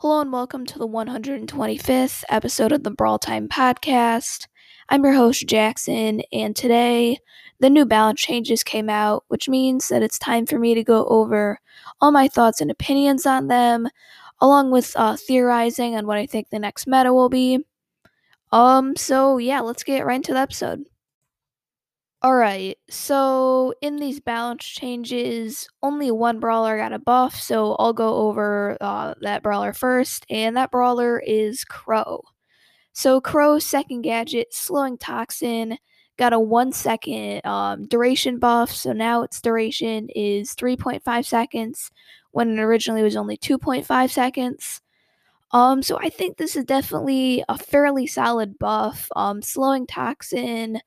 Hello and welcome to the 125th episode of the Brawl Time podcast. I'm your host, Jackson, and today the new balance changes came out, which means that it's time for me to go over all my thoughts and opinions on them, along with uh, theorizing on what I think the next meta will be. Um, so yeah, let's get right into the episode. Alright, so in these balance changes, only one brawler got a buff, so I'll go over uh, that brawler first, and that brawler is Crow. So Crow's second gadget, Slowing Toxin, got a one second um, duration buff, so now its duration is 3.5 seconds when it originally was only 2.5 seconds. Um, so I think this is definitely a fairly solid buff. Um, slowing Toxin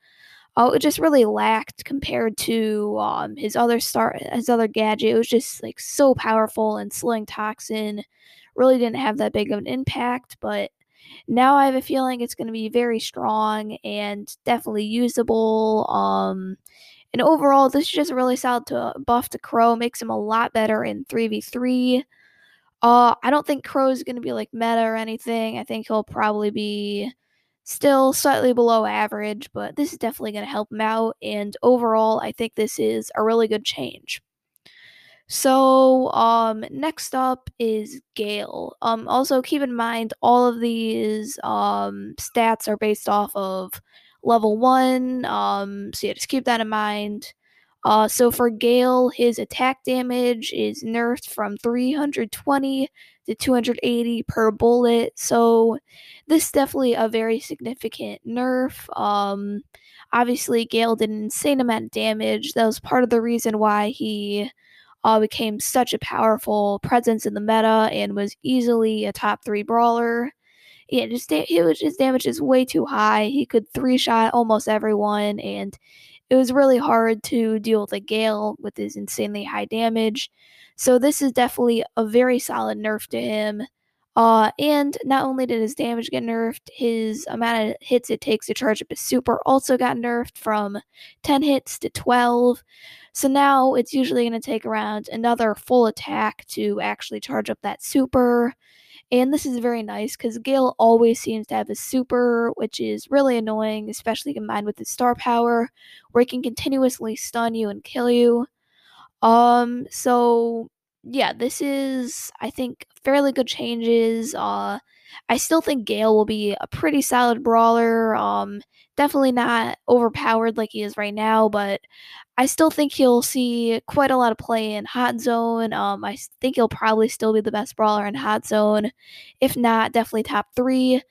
Oh, it just really lacked compared to um, his other star, his other gadget. It was just like so powerful, and Slowing Toxin really didn't have that big of an impact. But now I have a feeling it's going to be very strong and definitely usable. Um, and overall, this is just really solid to buff to Crow. Makes him a lot better in three v three. Uh, I don't think Crow is going to be like meta or anything. I think he'll probably be still slightly below average, but this is definitely going to help him out. And overall, I think this is a really good change. So, um, next up is Gale. Um, also keep in mind all of these um stats are based off of level one. Um, so yeah, just keep that in mind. Uh, so for Gale, his attack damage is nerfed from 320 to 280 per bullet. So this is definitely a very significant nerf. Um, obviously, Gale did an insane amount of damage. That was part of the reason why he uh, became such a powerful presence in the meta and was easily a top three brawler. Yeah, just was, his damage is way too high. He could three shot almost everyone, and it was really hard to deal with a Gale with his insanely high damage. So this is definitely a very solid nerf to him. Uh, and not only did his damage get nerfed, his amount of hits it takes to charge up his super also got nerfed from 10 hits to 12. So now it's usually going to take around another full attack to actually charge up that super. And this is very nice because Gale always seems to have a super, which is really annoying, especially combined with his star power, where he can continuously stun you and kill you. Um, so yeah, this is I think fairly good changes. Uh I still think Gale will be a pretty solid brawler. Um definitely not overpowered like he is right now, but I still think he'll see quite a lot of play in Hot Zone. Um I think he'll probably still be the best brawler in Hot Zone. If not, definitely top 3.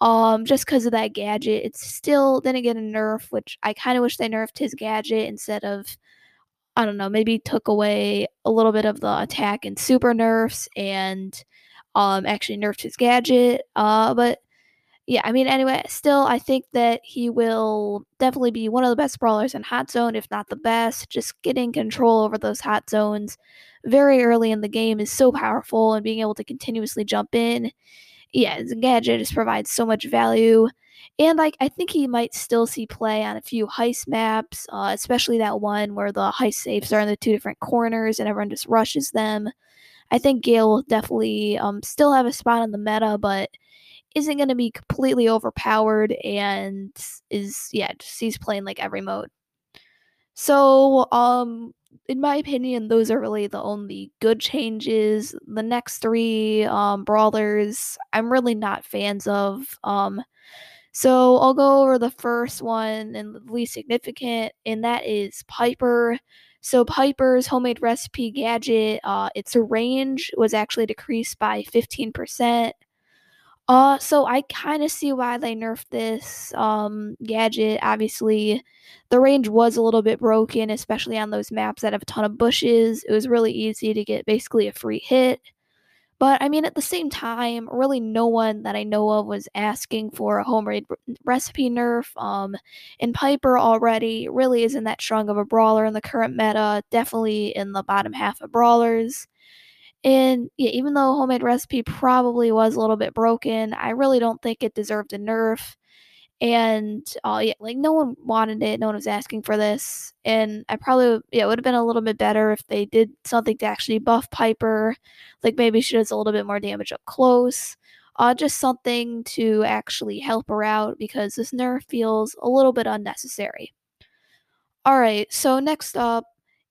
Um, just because of that gadget, it's still didn't get a nerf, which I kind of wish they nerfed his gadget instead of I don't know, maybe took away a little bit of the attack and super nerfs and um actually nerfed his gadget. Uh but yeah, I mean anyway, still I think that he will definitely be one of the best brawlers in hot zone, if not the best. Just getting control over those hot zones very early in the game is so powerful and being able to continuously jump in. Yeah, his gadget just provides so much value. And like I think he might still see play on a few heist maps, uh, especially that one where the heist safes are in the two different corners and everyone just rushes them. I think Gale will definitely um, still have a spot in the meta, but isn't going to be completely overpowered and is yeah, just he's playing like every mode. So um in my opinion, those are really the only good changes. The next three um, brawlers, I'm really not fans of. Um, so I'll go over the first one and the least significant, and that is Piper. So Piper's homemade recipe gadget, uh, its range was actually decreased by 15%. Uh, so I kind of see why they nerfed this um, gadget. Obviously, the range was a little bit broken, especially on those maps that have a ton of bushes. It was really easy to get basically a free hit. But I mean, at the same time, really no one that I know of was asking for a homemade recipe nerf. Um, and Piper already really isn't that strong of a brawler in the current meta, definitely in the bottom half of brawlers. And yeah, even though homemade recipe probably was a little bit broken, I really don't think it deserved a nerf. And uh, yeah, like no one wanted it, no one was asking for this, and I probably yeah it would have been a little bit better if they did something to actually buff Piper, like maybe she does a little bit more damage up close, uh, just something to actually help her out because this nerf feels a little bit unnecessary. All right, so next up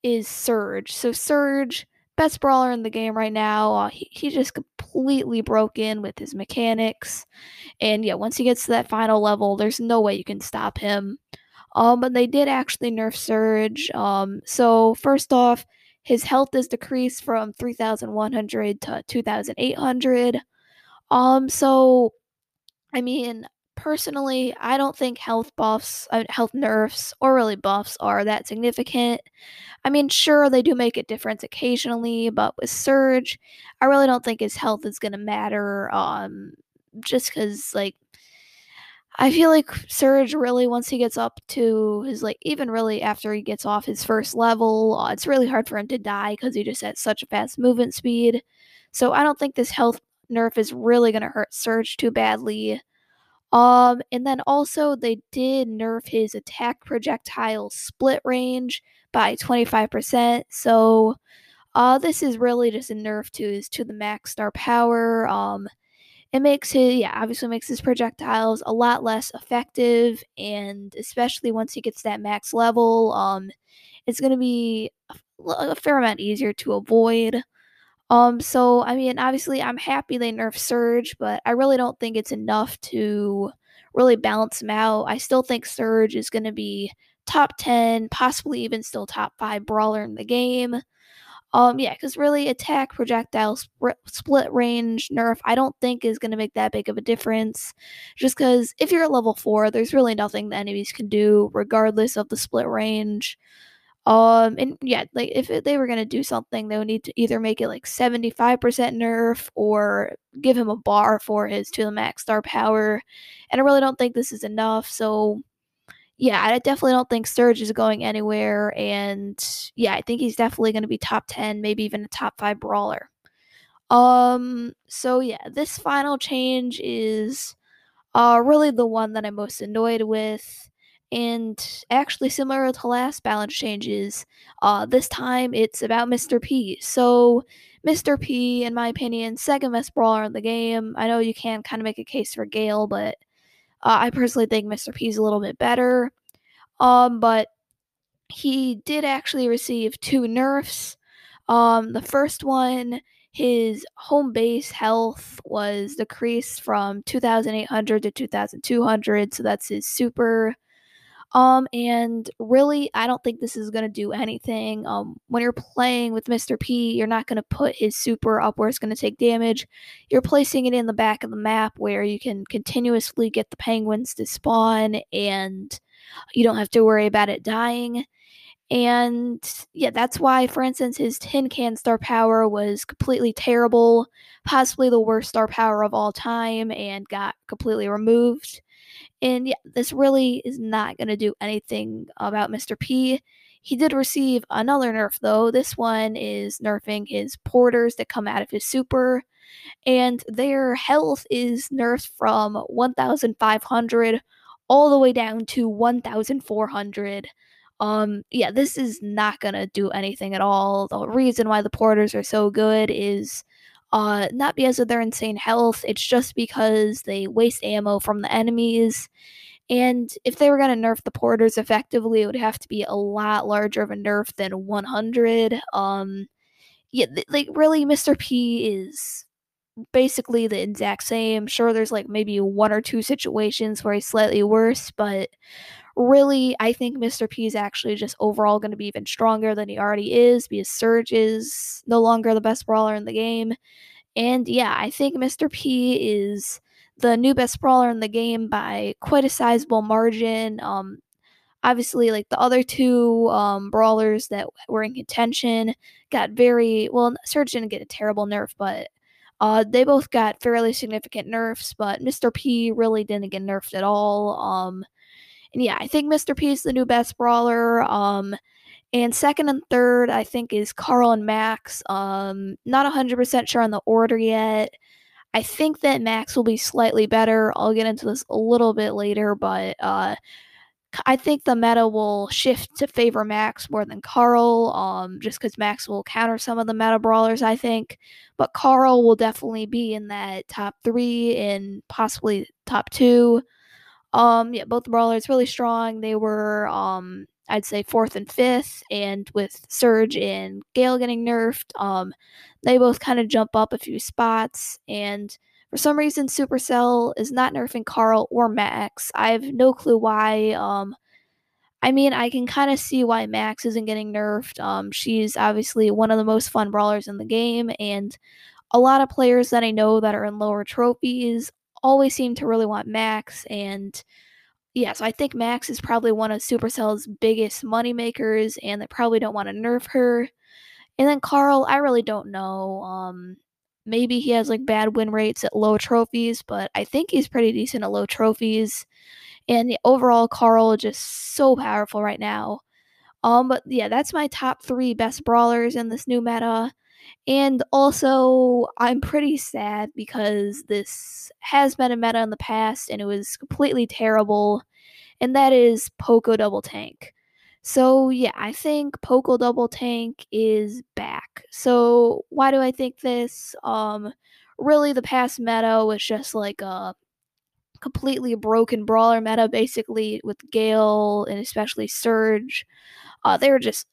is Surge. So Surge, best brawler in the game right now. Uh, he, he just completely broke in with his mechanics. And yeah, once he gets to that final level, there's no way you can stop him. Um, but they did actually nerf Surge. Um, so first off, his health is decreased from 3,100 to 2,800. Um, so I mean, personally, I don't think health buffs, uh, health nerfs, or really buffs are that significant. I mean, sure, they do make a difference occasionally, but with Surge, I really don't think his health is going to matter. Um, just because, like, I feel like Surge really, once he gets up to his, like, even really after he gets off his first level, uh, it's really hard for him to die because he just has such a fast movement speed. So I don't think this health nerf is really going to hurt Surge too badly. Um, and then also they did nerf his attack projectile split range by 25%. So uh, this is really just a nerf to his to the max star power. Um, it makes his yeah obviously makes his projectiles a lot less effective, and especially once he gets that max level, um, it's gonna be a, a fair amount easier to avoid. Um, so I mean, obviously, I'm happy they nerfed Surge, but I really don't think it's enough to really balance him out. I still think Surge is going to be top 10, possibly even still top 5 brawler in the game. Um, yeah, because really, attack, projectile, sp- split range, nerf, I don't think is going to make that big of a difference. Just because if you're at level 4, there's really nothing the enemies can do, regardless of the split range. Um, and yeah, like if they were gonna do something, they would need to either make it like 75% nerf or give him a bar for his to the max star power. And I really don't think this is enough. So yeah, I definitely don't think Surge is going anywhere. And yeah, I think he's definitely gonna be top 10, maybe even a top five brawler. Um, so yeah, this final change is uh really the one that I'm most annoyed with and actually similar to last balance changes uh, this time it's about mr p. So mr p in my opinion second best brawler in the game. I know you can kind of make a case for gale but uh, i personally think mr p is a little bit better. Um, but he did actually receive two nerfs. Um, the first one his home base health was decreased from 2800 to 2200 so that's his super um, and really, I don't think this is going to do anything. Um, when you're playing with Mr. P, you're not going to put his super up where it's going to take damage. You're placing it in the back of the map where you can continuously get the penguins to spawn and you don't have to worry about it dying. And yeah, that's why, for instance, his tin can star power was completely terrible, possibly the worst star power of all time, and got completely removed. And yeah, this really is not going to do anything about Mr. P. He did receive another nerf though. This one is nerfing his porters that come out of his super, and their health is nerfed from 1,500 all the way down to 1,400. Um, yeah, this is not gonna do anything at all. The reason why the porters are so good is uh, not because of their insane health, it's just because they waste ammo from the enemies. And if they were going to nerf the porters effectively, it would have to be a lot larger of a nerf than 100. Um, yeah, th- like really, Mr. P is basically the exact same. Sure, there's like maybe one or two situations where he's slightly worse, but really, I think Mr. P is actually just overall going to be even stronger than he already is because Surge is no longer the best brawler in the game. And yeah, I think Mr. P is the new best brawler in the game by quite a sizable margin. Um, obviously, like the other two um, brawlers that were in contention got very well. Surge didn't get a terrible nerf, but uh, they both got fairly significant nerfs. But Mr. P really didn't get nerfed at all. Um, and yeah, I think Mr. P is the new best brawler. Um, and second and third, I think, is Carl and Max. Um, not 100% sure on the order yet. I think that Max will be slightly better. I'll get into this a little bit later, but uh, I think the meta will shift to favor Max more than Carl, um, just because Max will counter some of the meta brawlers, I think. But Carl will definitely be in that top three and possibly top two. Um, yeah, both brawlers really strong. They were, um, I'd say fourth and fifth, and with Surge and Gale getting nerfed, um, they both kind of jump up a few spots. And for some reason, Supercell is not nerfing Carl or Max. I have no clue why. Um, I mean, I can kind of see why Max isn't getting nerfed. Um, she's obviously one of the most fun brawlers in the game, and a lot of players that I know that are in lower trophies always seem to really want Max. And yeah, so I think Max is probably one of Supercell's biggest money makers, and they probably don't want to nerf her. And then Carl, I really don't know. Um, maybe he has like bad win rates at low trophies, but I think he's pretty decent at low trophies. And overall, Carl just so powerful right now. Um, but yeah, that's my top three best brawlers in this new meta. And also, I'm pretty sad because this has been a meta in the past and it was completely terrible, and that is Poco Double Tank. So, yeah, I think Poco Double Tank is back. So, why do I think this? Um, really, the past meta was just like a completely broken brawler meta, basically, with Gale and especially Surge. Uh, they were just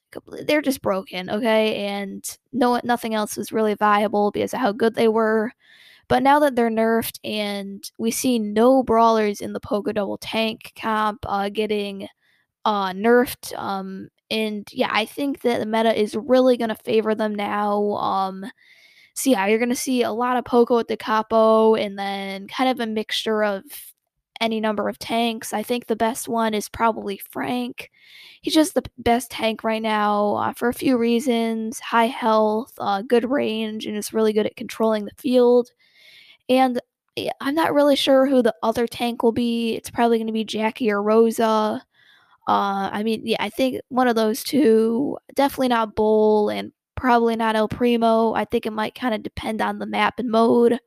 they're just broken, okay, and no nothing else was really viable because of how good they were. But now that they're nerfed and we see no brawlers in the Poco Double Tank comp uh, getting uh, nerfed, um, and yeah, I think that the meta is really gonna favor them now. Um, so yeah, you're gonna see a lot of Poco at the capo, and then kind of a mixture of any number of tanks. I think the best one is probably Frank. He's just the best tank right now uh, for a few reasons high health, uh, good range, and is really good at controlling the field. And I'm not really sure who the other tank will be. It's probably going to be Jackie or Rosa. Uh, I mean, yeah, I think one of those two. Definitely not Bull and probably not El Primo. I think it might kind of depend on the map and mode.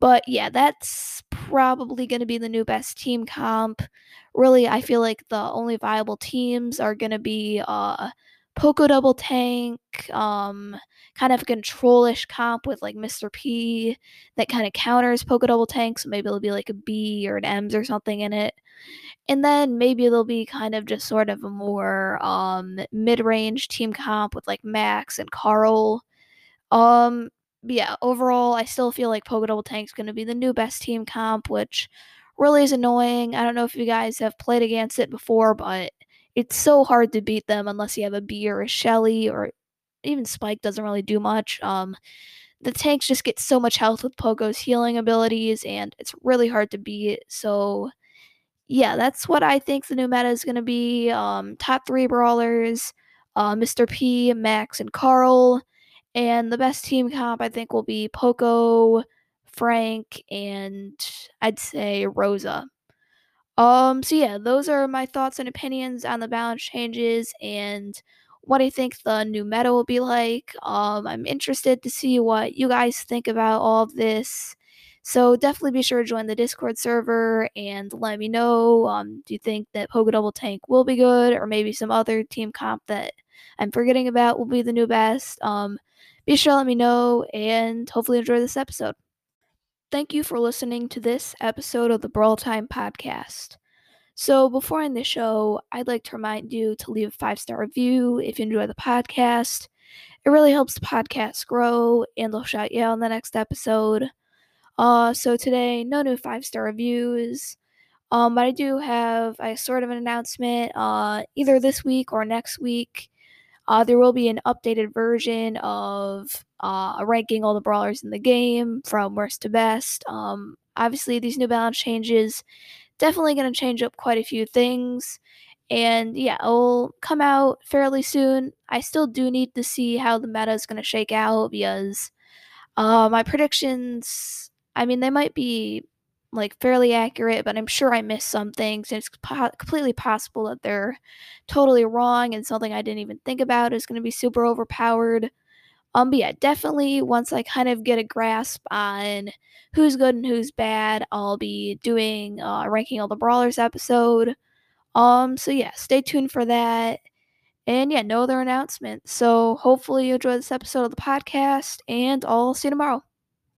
But yeah, that's probably going to be the new best team comp. Really, I feel like the only viable teams are going to be uh, Poco Double Tank, um, kind of controlish comp with like Mr. P that kind of counters Poco Double Tank. So maybe it'll be like a Bea or an Emz or something in it. And then maybe there'll be kind of just sort of a more um, mid range team comp with like Max and Carl. Um, yeah, overall, I still feel like Poco Double Tank's going to be the new best team comp, which really is annoying. I don't know if you guys have played against it before, but it's so hard to beat them unless you have a Bea or a Shelly, or even Spike doesn't really do much. Um, the tanks just get so much health with Poco's healing abilities, and it's really hard to beat. So, yeah, that's what I think the new meta is going to be. Um, top three brawlers uh, Mr. P, Max, and Carl. And the best team comp, I think, will be Poco, Frank, and I'd say Rosa. Um, so yeah, those are my thoughts and opinions on the balance changes and what I think the new meta will be like. Um, I'm interested to see what you guys think about all of this. So definitely be sure to join the Discord server and let me know. Um, do you think that Poco Double Tank will be good, or maybe some other team comp that I'm forgetting about will be the new best? Um, be sure to let me know and hopefully enjoy this episode. Thank you for listening to this episode of the Brawl Time Podcast. So, before I end the show, I'd like to remind you to leave a five star review if you enjoy the podcast. It really helps the podcast grow, and they'll shout you out in the next episode. Uh, so today, no new five star reviews. Um, but I do have a sort of an announcement. Uh, either this week or next week, uh, there will be an updated version of uh, ranking all the brawlers in the game from worst to best. Um, obviously, these new balance changes definitely going to change up quite a few things. And yeah, it'll come out fairly soon. I still do need to see how the meta is going to shake out because uh, my predictions, I mean, they might be like fairly accurate, but I'm sure I missed some things. And it's po- completely possible that they're totally wrong and something I didn't even think about is going to be super overpowered. Um, but yeah, definitely once I kind of get a grasp on who's good and who's bad, I'll be doing uh, ranking all the brawlers episode. Um, so yeah, stay tuned for that. And yeah, no other announcements. So hopefully you enjoy this episode of the podcast, and I'll see you tomorrow.